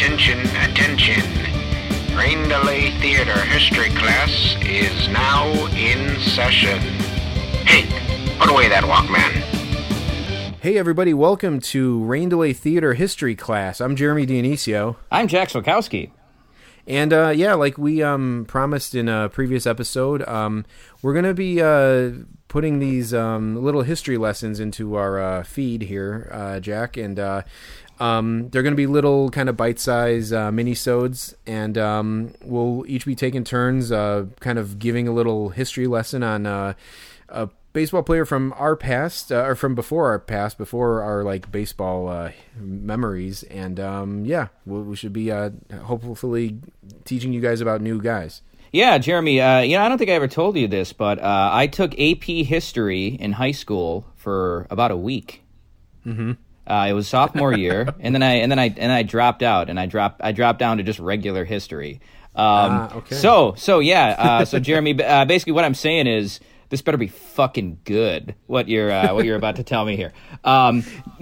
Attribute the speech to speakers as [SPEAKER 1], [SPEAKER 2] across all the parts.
[SPEAKER 1] Attention, attention. Rain Delay Theater History class is now in session. Hank, put away that Walkman.
[SPEAKER 2] Hey everybody, welcome to Rain Delay Theater History class. I'm Jeremy Dionisio.
[SPEAKER 3] I'm Jack Swakowski.
[SPEAKER 2] And uh, yeah, like we um, promised in a previous episode, um, we're going to be uh, putting these um, little history lessons into our uh, feed here, uh, Jack. And uh, um, they're going to be little kind of bite-sized uh, mini-sodes, and um, we'll each be taking turns uh, kind of giving a little history lesson on uh, a baseball player from our past, uh, or from before our past, before our like baseball uh, memories. And um, yeah, we, we should be uh, hopefully teaching you guys about new guys.
[SPEAKER 3] Yeah, Jeremy, uh, you know, I don't think I ever told you this, but uh, I took AP history in high school for about a week.
[SPEAKER 2] Mm-hmm.
[SPEAKER 3] Uh, it was sophomore year, and then I and then I and I dropped out, and I dropped I dropped down to just regular history. Um,
[SPEAKER 2] Ah, okay.
[SPEAKER 3] So so yeah, uh, so Jeremy, uh, basically what I'm saying is this better be fucking good. What you're uh, what you're about to tell me here. Um,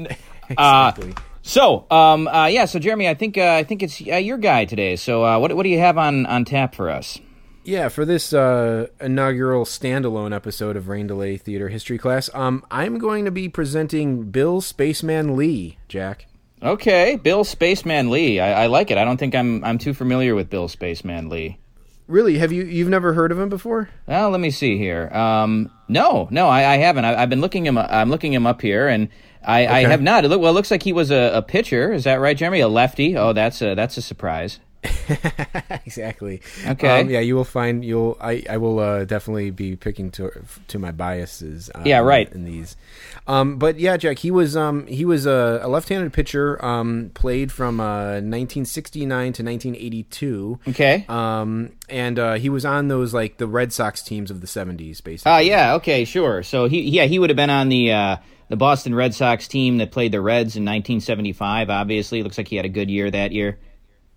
[SPEAKER 3] uh,
[SPEAKER 2] Exactly.
[SPEAKER 3] so um, uh, yeah, so Jeremy, I think uh, I think it's uh, your guy today. So uh, what what do you have on on tap for us?
[SPEAKER 2] Yeah, for this uh, inaugural standalone episode of Rain Delay Theater History class, um, I'm going to be presenting Bill Spaceman Lee, Jack.
[SPEAKER 3] Okay, Bill Spaceman Lee. I, I like it. I don't think I'm I'm too familiar with Bill Spaceman Lee.
[SPEAKER 2] Really, have you you've never heard of him before?
[SPEAKER 3] Well, let me see here. Um, no, no, I, I haven't. I, I've been looking him. I'm looking him up here, and I, I have not. It look, well, it looks like he was a, a pitcher. Is that right, Jeremy? A lefty? Oh, that's a that's a surprise.
[SPEAKER 2] exactly.
[SPEAKER 3] Okay.
[SPEAKER 2] Um, yeah, you will find you'll. I I will uh, definitely be picking to to my biases. Uh,
[SPEAKER 3] Yeah, right.
[SPEAKER 2] In these, um, but yeah, Jack. He was um he was a, a left-handed pitcher. Um, played from uh 1969 to 1982.
[SPEAKER 3] Okay.
[SPEAKER 2] Um, and uh, he was on those like the Red Sox teams of the 70s, basically.
[SPEAKER 3] Uh, yeah. Okay. Sure. So he yeah he would have been on the uh, the Boston Red Sox team that played the Reds in 1975. Obviously, looks like he had a good year that year.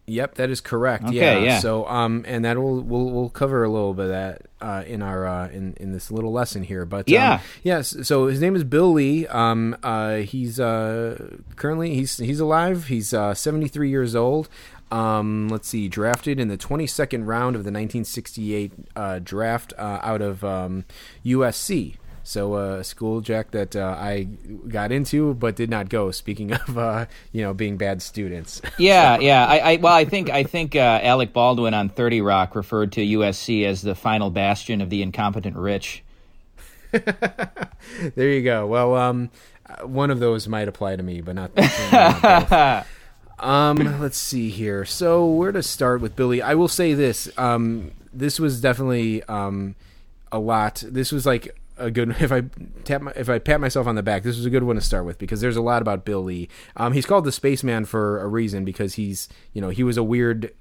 [SPEAKER 2] Yep, that is correct.
[SPEAKER 3] Okay,
[SPEAKER 2] yeah.
[SPEAKER 3] yeah.
[SPEAKER 2] So, um, and that will we'll we'll cover a little bit of that uh, in our uh, in in this little lesson here. But um,
[SPEAKER 3] Yeah.
[SPEAKER 2] yes. So his name is Bill Lee. Um, uh, he's uh currently he's he's alive. He's uh 73 years old. Um, let's see, drafted in the 22nd round of the 1968 uh, draft uh, out of um, USC. So uh, a school, Jack, that uh, I got into but did not go. Speaking of, uh, you know, being bad students.
[SPEAKER 3] Yeah, yeah. I, I well, I think I think uh, Alec Baldwin on Thirty Rock referred to USC as the final bastion of the incompetent rich.
[SPEAKER 2] There you go. Well, um, uh, one of those might apply to me, but not. not um, let's see here. So, where to start with Billy? I will say this. Um, this was definitely um, a lot. This was like a good. If I tap my, if I pat myself on the back, this was a good one to start with because there's a lot about Bill Lee. Um, he's called the Spaceman for a reason because he's you know he was a weird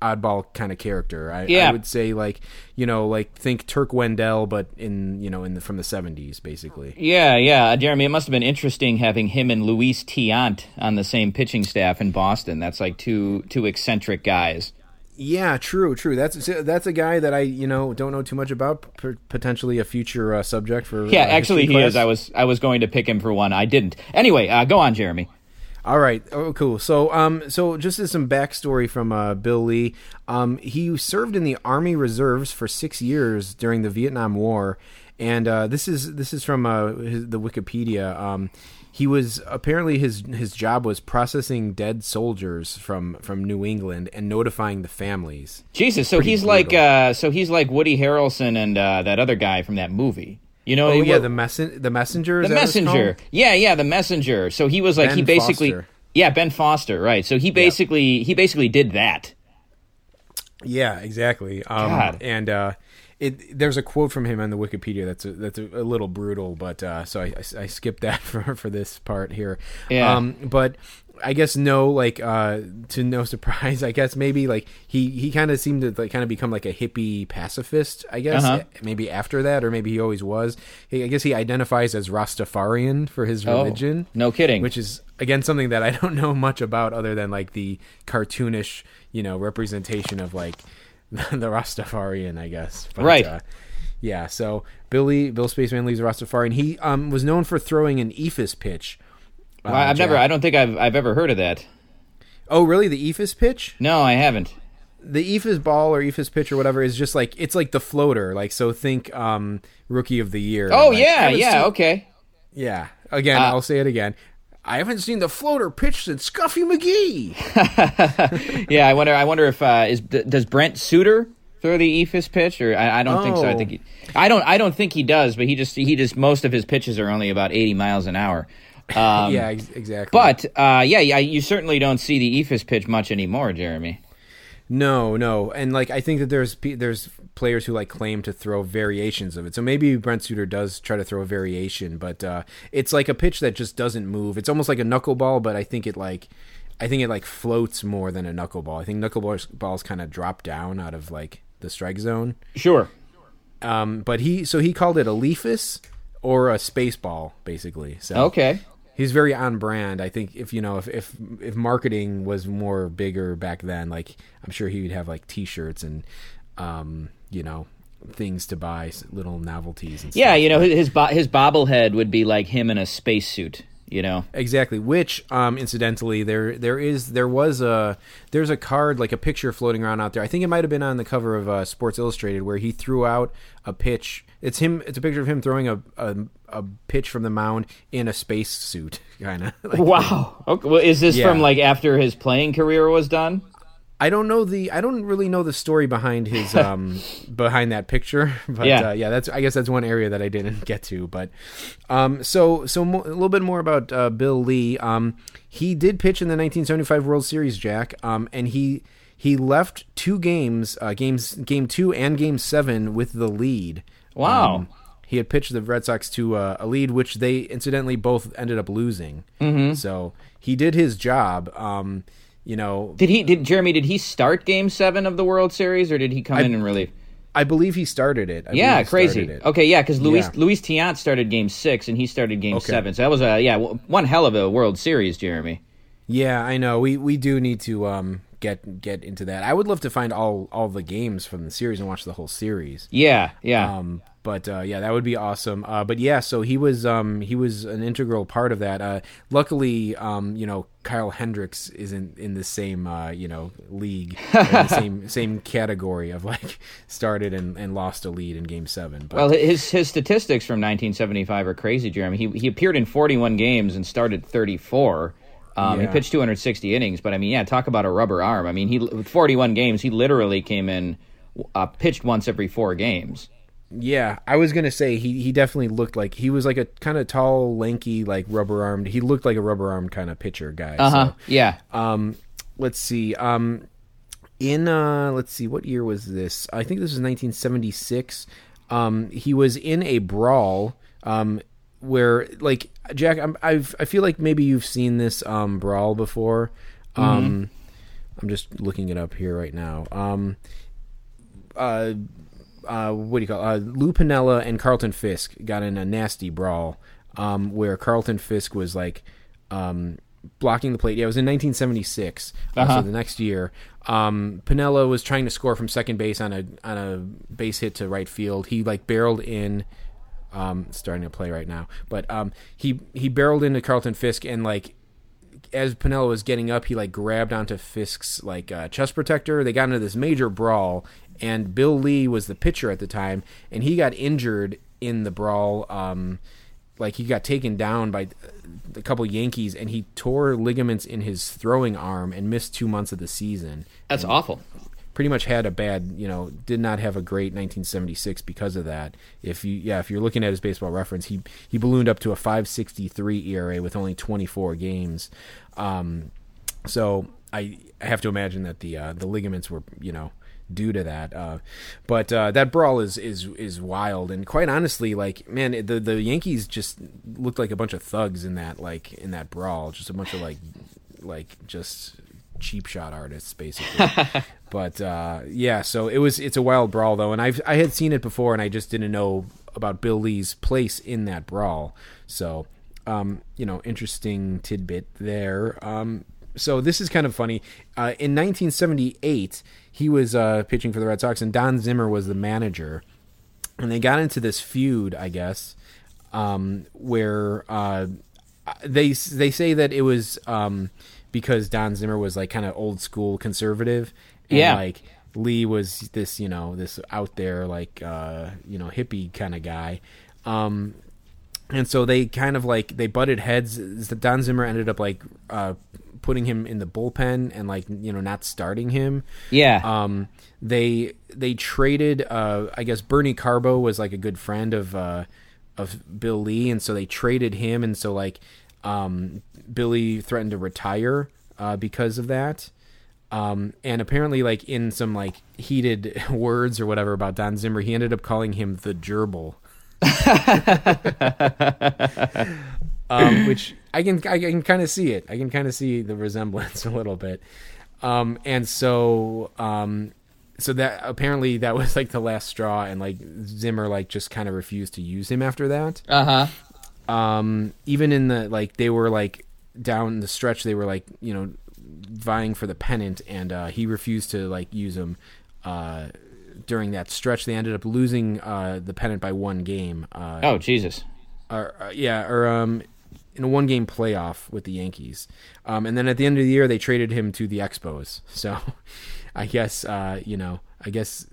[SPEAKER 2] oddball kind of character. I,
[SPEAKER 3] Yeah.
[SPEAKER 2] I would say like you know like think Turk Wendell, but in you know in the from the seventies basically.
[SPEAKER 3] Yeah, yeah, uh, Jeremy. It must have been interesting having him and Luis Tiant on the same pitching staff in Boston. That's like two two eccentric guys.
[SPEAKER 2] Yeah, true, true. That's that's a guy that I you know don't know too much about. P- potentially a future uh, subject for
[SPEAKER 3] Yeah,
[SPEAKER 2] uh,
[SPEAKER 3] actually, he
[SPEAKER 2] class.
[SPEAKER 3] is. I was I was going to pick him for one. I didn't. Anyway, uh, go on, Jeremy.
[SPEAKER 2] All right. Oh, cool. So, um, so just as some backstory from uh, Bill Lee, um, he served in the Army Reserves for six years during the Vietnam War, and uh, this is this is from uh, his, the Wikipedia. Um, he was apparently his his job was processing dead soldiers from from New England and notifying the families.
[SPEAKER 3] Jesus, so he's like uh, so he's like Woody Harrelson and uh, that other guy from that movie. You know,
[SPEAKER 2] Oh yeah, the messen the messenger.
[SPEAKER 3] the
[SPEAKER 2] that what it's
[SPEAKER 3] messenger. Yeah, yeah, the messenger. So he was like he basically
[SPEAKER 2] Foster.
[SPEAKER 3] yeah Ben Foster, right? So he basically he basically did that.
[SPEAKER 2] Yeah, exactly. Um,
[SPEAKER 3] God.
[SPEAKER 2] And uh, it there's a quote from him on the Wikipedia that's a, that's a, a little brutal, but uh, so I, I, I skipped that for for this part here.
[SPEAKER 3] Yeah.
[SPEAKER 2] Um, but I guess no, like uh, to no surprise, I guess maybe like he he kind of seemed to like kind of become like a hippie pacifist. I guess
[SPEAKER 3] Uh-huh.
[SPEAKER 2] maybe after that, or maybe he always was. He, I guess he identifies as Rastafarian for his
[SPEAKER 3] Oh,
[SPEAKER 2] religion.
[SPEAKER 3] no kidding.
[SPEAKER 2] Which is again something that I don't know much about, other than like the cartoonish, you know, representation of like the Rastafarian, I guess. But,
[SPEAKER 3] Right.
[SPEAKER 2] Uh, yeah. So Billy, Bill Spaceman Lee's a Rastafarian. He um, was known for throwing an eephus pitch. uh,
[SPEAKER 3] Well, I've never. I don't think I've I've ever heard of that.
[SPEAKER 2] Oh, really? The eephus pitch?
[SPEAKER 3] No, I haven't.
[SPEAKER 2] The eephus ball or eephus pitch or whatever is just like it's like the floater. Like so, think um, rookie of the year.
[SPEAKER 3] Oh
[SPEAKER 2] Like,
[SPEAKER 3] yeah, yeah,
[SPEAKER 2] seen-
[SPEAKER 3] okay.
[SPEAKER 2] yeah. Again,
[SPEAKER 3] Uh,
[SPEAKER 2] I'll say it again. I haven't seen the floater pitch since Scuffy McGee.
[SPEAKER 3] Yeah, I wonder. I wonder if uh, is does Brent Suter throw the eephus pitch, or I, I don't think so. I
[SPEAKER 2] Oh.
[SPEAKER 3] think he, I don't. I don't think he does. But he just he just most of his pitches are only about eighty miles an hour. Um,
[SPEAKER 2] yeah, ex- exactly.
[SPEAKER 3] But uh, yeah, yeah, you certainly don't see the eephus pitch much anymore, Jeremy.
[SPEAKER 2] No, no, and like I think that there's there's players who like claim to throw variations of it. So maybe Brent Suter does try to throw a variation, but uh, it's like a pitch that just doesn't move. It's almost like a knuckleball, but I think it like I think it like floats more than a knuckleball. I think knuckleballs balls kind of drop down out of like the strike zone.
[SPEAKER 3] Sure.
[SPEAKER 2] Um, but he so he called it a Leephus or a space ball, basically. So
[SPEAKER 3] Okay.
[SPEAKER 2] he's very on brand. I think if you know if if if marketing was more bigger back then, like I'm sure he would have like T-shirts and um you know things to buy, little novelties. And
[SPEAKER 3] Yeah,
[SPEAKER 2] stuff.
[SPEAKER 3] you know his bo- his bobblehead would be like him in a spacesuit. You know.
[SPEAKER 2] exactly. Which um incidentally, there there is there was a there's a card like a picture floating around out there. I think it might have been on the cover of uh, Sports Illustrated where he threw out a pitch. It's him. It's a picture of him throwing a a, a pitch from the mound in a space suit, kind of. like,
[SPEAKER 3] Wow. Okay. Well, is this
[SPEAKER 2] Yeah.
[SPEAKER 3] from like after his playing career was done?
[SPEAKER 2] I don't know the I don't really know the story behind his um behind that picture, but
[SPEAKER 3] Yeah.
[SPEAKER 2] uh, yeah, that's I guess that's one area that I didn't get to. But um, so so mo- a little bit more about uh, Bill Lee. Um, he did pitch in the 1975 World Series, Jack. Um, and he he left two games, uh, games game two and game seven with the lead.
[SPEAKER 3] Wow.
[SPEAKER 2] Um, he had pitched the Red Sox to uh, a lead, which they incidentally both ended up losing. Mm-hmm. So he did his job. Um, you know,
[SPEAKER 3] Did he? Did Jeremy? Did he start Game Seven of the World Series, or did he come in and relief?
[SPEAKER 2] I believe he started it. I
[SPEAKER 3] Yeah, crazy.
[SPEAKER 2] it.
[SPEAKER 3] Okay, yeah, because Luis
[SPEAKER 2] Yeah.
[SPEAKER 3] Luis Tiant started Game Six and he started Game
[SPEAKER 2] Okay.
[SPEAKER 3] Seven. So that was a yeah one hell of a World Series, Jeremy.
[SPEAKER 2] Yeah, I know. We we do need to um get get into that. I would love to find all all the games from the series and watch the whole series.
[SPEAKER 3] Yeah, yeah.
[SPEAKER 2] Um, but uh, yeah, that would be awesome. Uh, but yeah, so he was um, he was an integral part of that. Uh, luckily, um, you know, Kyle Hendricks isn't in the same uh, you know league, in the same same category of like started and, and lost a lead in Game Seven. But
[SPEAKER 3] well, his his statistics from 1975 are crazy, Jeremy. He he appeared in 41 games and started 34. Um, He pitched 260 innings, but I mean, yeah, talk about a rubber arm. I mean, he with 41 games, he literally came in, uh, pitched once every four games.
[SPEAKER 2] Yeah, I was gonna say he he definitely looked like he was like a kind of tall, lanky, like rubber armed. He looked like a rubber armed kind of pitcher guy.
[SPEAKER 3] Uh huh.
[SPEAKER 2] So,
[SPEAKER 3] Yeah.
[SPEAKER 2] um, let's see. Um, in uh, let's see, what year was this? I think this was 1976. Um, he was in a brawl. Um, where like Jack, I'm, I've I feel like maybe you've seen this um brawl before. Um, I'm just looking it up here right now. Um, uh, uh, what do you call it? Uh, Lou Piniella and Carlton Fisk got in a nasty brawl um, where Carlton Fisk was like um, blocking the plate. Yeah, it was in 1976. Uh,
[SPEAKER 3] Uh-huh.
[SPEAKER 2] so the next year, um, Piniella was trying to score from second base on a on a base hit to right field. He like barreled in. Um, starting to play right now, but um, he he barreled into Carlton Fisk and like as Piniella was getting up, he like grabbed onto Fisk's like uh, chest protector. They got into this major brawl, and Bill Lee was the pitcher at the time, and he got injured in the brawl. Um, like he got taken down by a couple Yankees, and he tore ligaments in his throwing arm and missed two months of the season.
[SPEAKER 3] That's awful.
[SPEAKER 2] Pretty much had a bad, you know, did not have a great 1976 because of that. If you, yeah, if you're looking at his baseball reference, he he ballooned up to a 5.63 ERA with only 24 games. Um, so I, I have to imagine that the uh, the ligaments were you know due to that. Uh, but uh, that brawl is is is wild and quite honestly, like man, the the Yankees just looked like a bunch of thugs in that like in that brawl, just a bunch of like like just cheap shot artists basically. but uh, yeah, so it was it's a wild brawl though, and I've I had seen it before, and I just didn't know about Bill Lee's place in that brawl. So um, you know, interesting tidbit there. Um, so this is kind of funny. Uh, in 1978, he was uh, pitching for the Red Sox, and Don Zimmer was the manager, and they got into this feud, I guess, um, where uh, they they say that it was um, because Don Zimmer was like kind of old school conservative, and
[SPEAKER 3] Yeah.
[SPEAKER 2] like Lee was this you know this out there like uh, you know hippie kind of guy. Um, and so they kind of like they butted heads. Don Zimmer ended up like uh, putting him in the bullpen and like you know not starting him.
[SPEAKER 3] Yeah.
[SPEAKER 2] Um, they they traded. Uh, I guess Bernie Carbo was like a good friend of uh, of Bill Lee, and so they traded him, and so like um, Billy threatened to retire uh, because of that. Um, and apparently, like in some like heated words or whatever about Don Zimmer, he ended up calling him the gerbil. um, which I can I can kind of see it. I can kind of see the resemblance a little bit. Um, and so um, so that apparently that was like the last straw, and like Zimmer like just kind of refused to use him after that.
[SPEAKER 3] Uh huh.
[SPEAKER 2] Um, even in the like they were like down the stretch, they were like you know vying for the pennant, and uh, he refused to like use him. Uh, during that stretch, they ended up losing uh, the pennant by one game. Uh,
[SPEAKER 3] Oh Jesus.
[SPEAKER 2] or uh, yeah, or um, in a one game playoff with the Yankees. Um, and then at the end of the year, they traded him to the Expos. So I guess uh, you know, I guess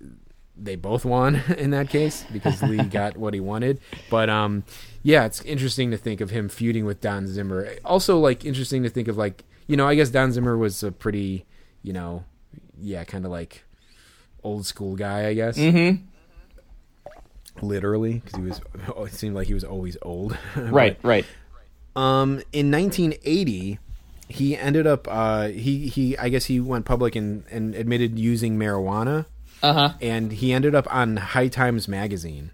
[SPEAKER 2] they both won in that case because Lee got what he wanted. But um, yeah, it's interesting to think of him feuding with Don Zimmer. Also, like interesting to think of like you know, I guess Don Zimmer was a pretty you know, yeah, kind of like old school guy, I guess.
[SPEAKER 3] Mm-hmm.
[SPEAKER 2] Literally, because he was, it seemed like he was always old.
[SPEAKER 3] Right. Right.
[SPEAKER 2] Um, in 1980, he ended up. Uh, he he. I guess he went public and and admitted using marijuana,
[SPEAKER 3] Uh huh.
[SPEAKER 2] and he ended up on High Times magazine.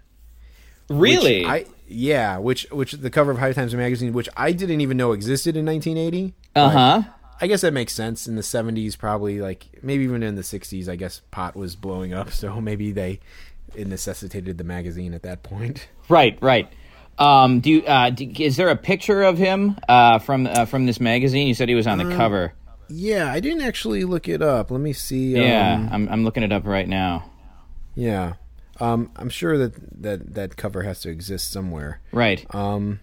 [SPEAKER 3] Really?
[SPEAKER 2] I yeah. Which which the cover of High Times magazine, which I didn't even know existed in 1980.
[SPEAKER 3] Uh huh.
[SPEAKER 2] I guess that makes sense. In the 70s, probably like maybe even in the 60s, I guess pot was blowing up, so maybe they it necessitated the magazine at that point.
[SPEAKER 3] Right. Right. Um, do you? Uh, do, is there a picture of him uh, from uh, from this magazine? You said he was on the cover.
[SPEAKER 2] Yeah, I didn't actually look it up. Let me see.
[SPEAKER 3] Yeah,
[SPEAKER 2] um,
[SPEAKER 3] I'm I'm looking it up right now.
[SPEAKER 2] Yeah. Um, I'm sure that, that that cover has to exist somewhere.
[SPEAKER 3] Right.
[SPEAKER 2] Um,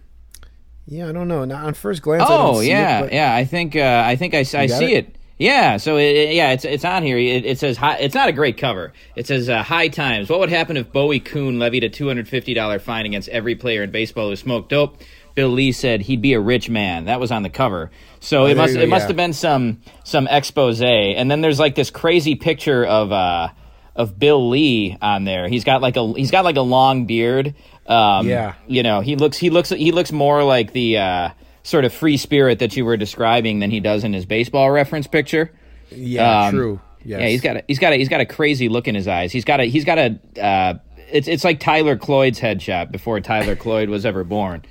[SPEAKER 2] yeah, I don't know. Now, on first glance, I
[SPEAKER 3] Oh
[SPEAKER 2] don't see
[SPEAKER 3] yeah,
[SPEAKER 2] it,
[SPEAKER 3] yeah. I think uh, I think I,
[SPEAKER 2] got
[SPEAKER 3] see
[SPEAKER 2] it?
[SPEAKER 3] it. Yeah. So it, it- yeah, it's it's on here. It, it says high, it's not a great cover. It says uh, High Times. What would happen if Bowie Kuhn levied a two hundred fifty dollar fine against every player in baseball who smoked dope? Bill Lee said he'd be a rich man. That was on the cover. So it must it
[SPEAKER 2] go,
[SPEAKER 3] must have been some some expose. And then there's like this crazy picture of uh of Bill Lee on there. He's got like a he's got like a long beard. Um,
[SPEAKER 2] Yeah.
[SPEAKER 3] you know he looks he looks he looks more like the uh, sort of free spirit that you were describing than he does in his baseball reference picture.
[SPEAKER 2] Yeah,
[SPEAKER 3] Um,
[SPEAKER 2] true. Yes.
[SPEAKER 3] Yeah, he's got a, he's got a, he's got a crazy look in his eyes. He's got a he's got a uh, it's it's like Tyler Cloyd's headshot before Tyler Cloyd was ever born.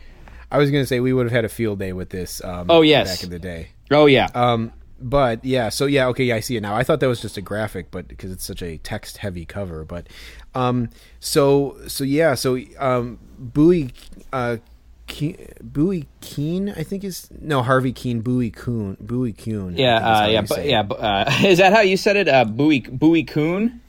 [SPEAKER 2] I was going to say we would have had a field day with this. Um,
[SPEAKER 3] Oh, yes.
[SPEAKER 2] back in the day.
[SPEAKER 3] Oh yeah,
[SPEAKER 2] Um, but yeah, so yeah, okay, yeah, I see it now. I thought that was just a graphic, but because it's such a text-heavy cover, but um, so so yeah, so um, Bowie, uh, Ke- Bowie Keen, I think is no Harvey Kuenn, Bowie Kuhn, Bowie. I
[SPEAKER 3] yeah,
[SPEAKER 2] think is how
[SPEAKER 3] uh, yeah, but, yeah. Uh, is that how you said it? Uh, Bowie Bowie Kuhn.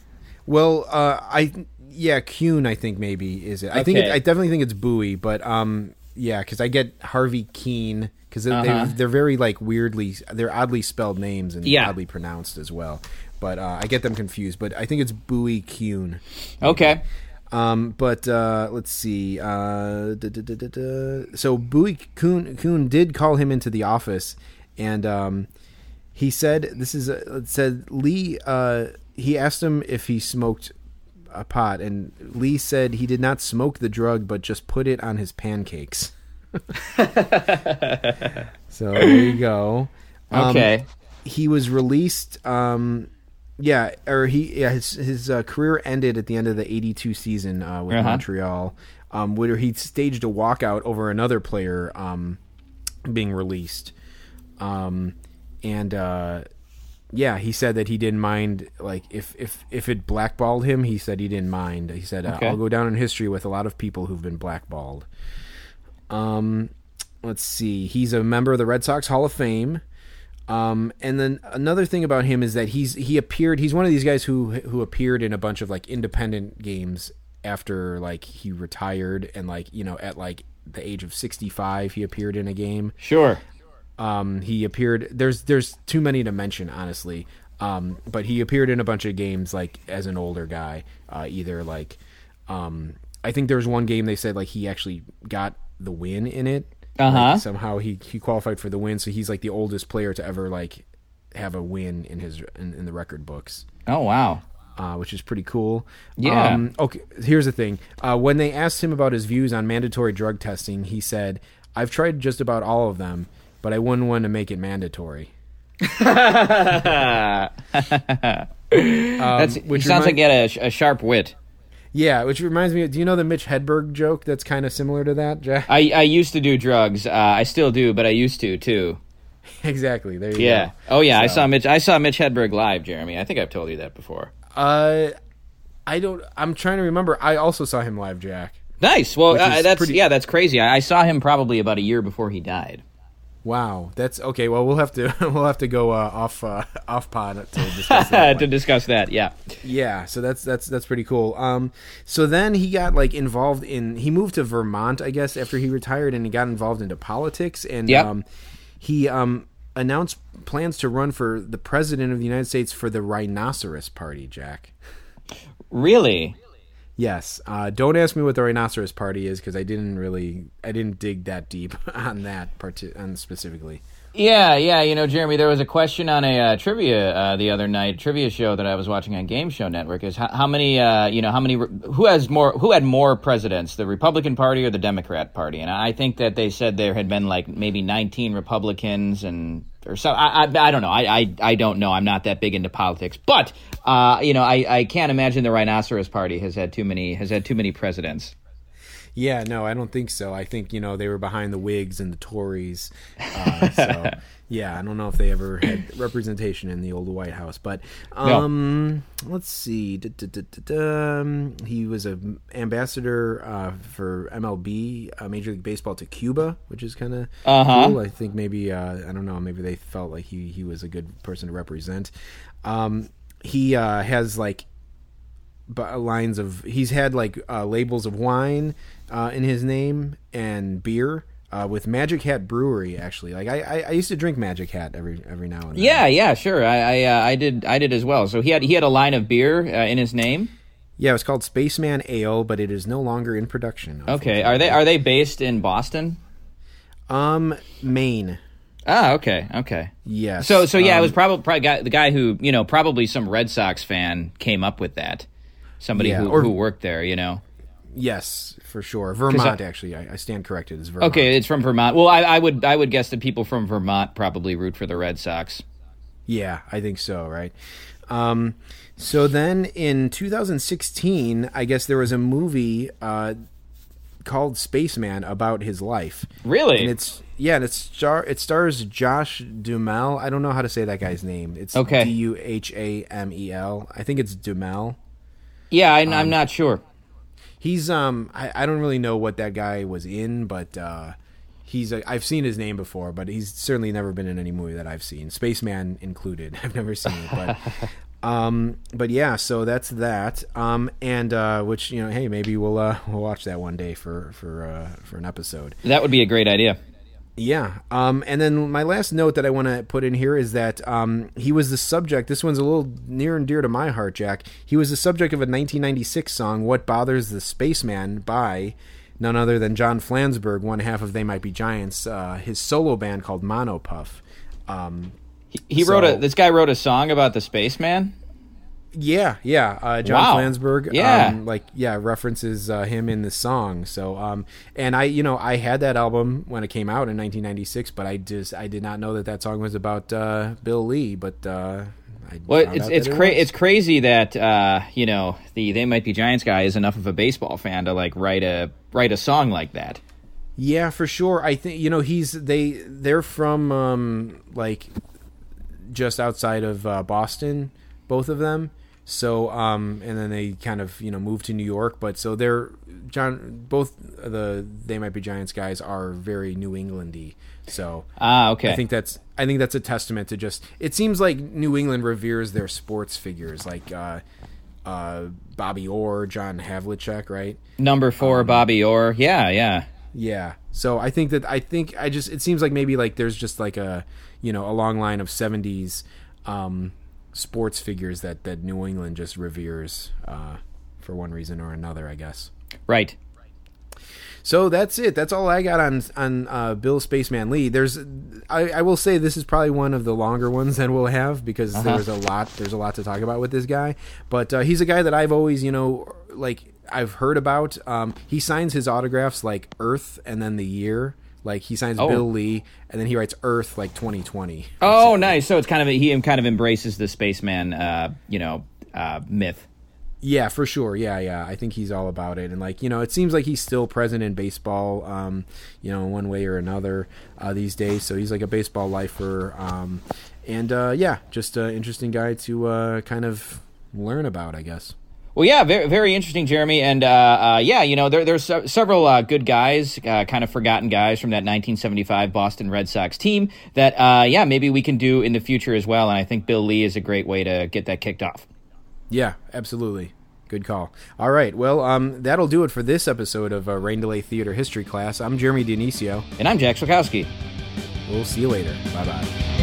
[SPEAKER 2] Well, uh, I yeah, Kuhn. I think maybe is it. I think it, I definitely think it's Bowie, but um, yeah, because I get Harvey Kuenn because
[SPEAKER 3] Uh-huh.
[SPEAKER 2] they they're very like weirdly they're oddly spelled names and
[SPEAKER 3] Yeah.
[SPEAKER 2] oddly pronounced as well. But uh, I get them confused. But I think it's Bowie Kuhn.
[SPEAKER 3] Okay.
[SPEAKER 2] Um, but uh, let's see. Uh, da, da, da, da, da. So Bowie Kuhn, Kuhn did call him into the office, and um, he said, "This is a, it said Lee." Uh, he asked him if he smoked a pot, and Lee said he did not smoke the drug, but just put it on his pancakes. so there you go. Um,
[SPEAKER 3] Okay.
[SPEAKER 2] he was released. Um, yeah, or he yeah, his his uh, career ended at the end of the '82 season uh, with
[SPEAKER 3] Uh-huh.
[SPEAKER 2] Montreal, um, where he staged a walkout over another player um, being released, um, and uh, yeah, he said that he didn't mind. Like if if if it blackballed him, he said he didn't mind. He said, uh,
[SPEAKER 3] Okay.
[SPEAKER 2] "I'll go down in history with a lot of people who've been blackballed." Um, let's see. He's a member of the Red Sox Hall of Fame. Um, and then another thing about him is that he's he appeared. He's one of these guys who who appeared in a bunch of like independent games after like he retired and like you know at like the age of sixty five he appeared in a game.
[SPEAKER 3] Sure.
[SPEAKER 2] Um, he appeared. There's there's too many to mention, honestly. Um, but he appeared in a bunch of games like as an older guy. Uh, either like, um, I think there was one game they said like he actually got the win in it.
[SPEAKER 3] Uh-huh.
[SPEAKER 2] Like, somehow he he qualified for the win, so he's like the oldest player to ever like have a win in his in, in the record books
[SPEAKER 3] Oh wow.
[SPEAKER 2] uh, which is pretty cool.
[SPEAKER 3] Yeah.
[SPEAKER 2] Um, okay, here's the thing. Uh, when they asked him about his views on mandatory drug testing, he said, "I've tried just about all of them, but I wouldn't want to make it mandatory."
[SPEAKER 3] That's
[SPEAKER 2] which
[SPEAKER 3] he sounds
[SPEAKER 2] remind-
[SPEAKER 3] like he had a, a sharp wit.
[SPEAKER 2] Yeah, which reminds me. of- Do you know the Mitch Hedberg joke? That's kind of similar to that, Jack.
[SPEAKER 3] I I used to do drugs. Uh, I still do, but I used to too.
[SPEAKER 2] exactly. There you go.
[SPEAKER 3] Yeah.
[SPEAKER 2] go.
[SPEAKER 3] Oh yeah. I saw Mitch. I saw Mitch Hedberg live, Jeremy. I think I've told you that before.
[SPEAKER 2] Uh, I don't. I'm trying to remember. I also saw him live, Jack.
[SPEAKER 3] Nice. Well, uh, that's
[SPEAKER 2] pretty-
[SPEAKER 3] yeah, that's crazy. I, I saw him probably about a year before he died.
[SPEAKER 2] Wow, that's okay. Well, we'll have to we'll have to go uh, off uh, off pod to discuss that.
[SPEAKER 3] to discuss that. Yeah.
[SPEAKER 2] Yeah, so that's that's that's pretty cool. Um, so then he got like involved in. He moved to Vermont, I guess, after he retired, and he got involved into politics. And
[SPEAKER 3] Yep.
[SPEAKER 2] um, he um announced plans to run for the president of the United States for the Rhinoceros Party. Jack.
[SPEAKER 3] Really.
[SPEAKER 2] Yes. Uh, don't ask me what the Rhinoceros Party is because I didn't really I didn't dig that deep on that part on specifically.
[SPEAKER 3] Yeah, yeah. You know, Jeremy, there was a question on a uh, trivia uh, the other night, trivia show that I was watching on Game Show Network. Is how, how many, uh, you know, how many, who has more, who had more presidents, the Republican Party or the Democrat Party? And I think that they said there had been like maybe 19 Republicans and or so. I, I, I don't know. I, I, I don't know. I'm not that big into politics, but uh, you know, I, I can't imagine the Rhinoceros Party has had too many has had too many presidents.
[SPEAKER 2] Yeah, no, I don't think so. I think you know they were behind the Whigs and the Tories. Uh, so yeah, I don't know if they ever had representation in the old White House. But um, let's see. Da, da, da, He was a ambassador uh, for MLB, uh, Major League Baseball, to Cuba, which is kind of
[SPEAKER 3] Uh-huh.
[SPEAKER 2] cool. I think maybe uh, I don't know. Maybe they felt like he he was a good person to represent. Um, he uh, has like bu- lines of he's had like uh, labels of wine uh, in his name and beer uh, with Magic Hat Brewery. Actually, like I, I, I used to drink Magic Hat every every now and then.
[SPEAKER 3] Yeah, yeah, sure. I I, uh, I did I did as well. So he had he had a line of beer uh, in his name.
[SPEAKER 2] yeah. It was called Spaceman Ale, but it is no longer in production.
[SPEAKER 3] Okay, are they are they based in Boston?
[SPEAKER 2] Um, Maine.
[SPEAKER 3] Ah, okay, okay.
[SPEAKER 2] Yes.
[SPEAKER 3] So so yeah, it
[SPEAKER 2] Um,
[SPEAKER 3] was probably, probably guy, the guy who you know probably some Red Sox fan came up with that. Somebody
[SPEAKER 2] Yeah,
[SPEAKER 3] who
[SPEAKER 2] or-
[SPEAKER 3] who worked there, you know.
[SPEAKER 2] yes for sure. Vermont. actually, I, I stand corrected. It's Vermont.
[SPEAKER 3] Okay, it's from Vermont. Well, I, I would I would guess that people from Vermont probably root for the Red Sox.
[SPEAKER 2] Yeah, I think so, right? Um, so then in 2016, I guess there was a movie uh, called Spaceman about his life.
[SPEAKER 3] Really?
[SPEAKER 2] And it's yeah, and it's star it stars Josh Dumel. I don't know how to say that guy's name. It's
[SPEAKER 3] Okay.
[SPEAKER 2] D U H A M E L. I think it's Dumel.
[SPEAKER 3] Yeah, I,
[SPEAKER 2] Um,
[SPEAKER 3] I'm not sure.
[SPEAKER 2] He's um I, I don't really know what that guy was in, but uh he's I've seen his name before, but he's certainly never been in any movie that I've seen, Spaceman included. I've never seen it, but um but yeah, so that's that. Um and uh which you know, hey, maybe we'll uh we'll watch that one day for for uh for an episode.
[SPEAKER 3] That would be a great idea.
[SPEAKER 2] Yeah. Um, and then my last note that I want to put in here is that um, he was the subject. This one's a little near and dear to my heart, Jack. He was the subject of a 1996 song, What Bothers the Spaceman, by none other than John Flansburgh, one half of They Might Be Giants, uh, his solo band called Mono Puff. Um,
[SPEAKER 3] He, he wrote a this guy wrote a song about the spaceman.
[SPEAKER 2] Yeah, yeah. Uh, John
[SPEAKER 3] Wow.
[SPEAKER 2] Flansburgh,
[SPEAKER 3] Yeah.
[SPEAKER 2] um, like, yeah, references uh, him in the song. So, um, and I, you know, I had that album when it came out in 1996, but I just, I did not know that that song was about uh, Bill Lee. But uh, I
[SPEAKER 3] Well, it's it's
[SPEAKER 2] that it
[SPEAKER 3] it's crazy that uh, you know the they might be Giants guy is enough of a baseball fan to like write a write a song like that.
[SPEAKER 2] Yeah, for sure. I think you know he's they they're from um like just outside of uh, Boston, both of them. So um and then they kind of you know moved to New York, but so they're John both the they might be Giants guys are very New Englandy. So
[SPEAKER 3] Ah, okay.
[SPEAKER 2] I think that's I think that's a testament to just it seems like New England reveres their sports figures like uh uh Bobby Orr, John Havlicek, right?
[SPEAKER 3] Number four,
[SPEAKER 2] Um,
[SPEAKER 3] Bobby Orr. Yeah, yeah.
[SPEAKER 2] Yeah. So I think that I think I just it seems like maybe like there's just like a you know a long line of '70s um, sports figures that that New England just reveres uh, for one reason or another, I guess.
[SPEAKER 3] Right.
[SPEAKER 2] So that's it. That's all I got on on uh, Bill Spaceman Lee. There's, I, I, will say this is probably one of the longer ones that we'll have because uh-huh. there's a lot. There's a lot to talk about with this guy. But uh, he's a guy that I've always, you know, like I've heard about. Um, he signs his autographs like Earth and then the year. Like he signs oh. Bill Lee and then he writes Earth like 2020.
[SPEAKER 3] Oh, nice. So it's kind of he kind of embraces the spaceman, uh, you know, uh, myth.
[SPEAKER 2] Yeah, for sure. Yeah, yeah. I think he's all about it, and like you know, it seems like he's still present in baseball, um, you know, one way or another uh, these days. So he's like a baseball lifer, um, and uh, yeah, just an interesting guy to uh, kind of learn about, I guess.
[SPEAKER 3] Well, yeah, very, very interesting, Jeremy. And uh, uh, yeah, you know, there, there's several uh, good guys, uh, kind of forgotten guys from that 1975 Boston Red Sox team that, uh, yeah, maybe we can do in the future as well. And I think Bill Lee is a great way to get that kicked off.
[SPEAKER 2] Yeah, absolutely. Good call. All right. Well, um, that'll do it for this episode of uh, Rain Delay Theater History class. I'm Jeremy Dionisio.
[SPEAKER 3] And I'm Jack Swakowski.
[SPEAKER 2] We'll see you later. Bye bye.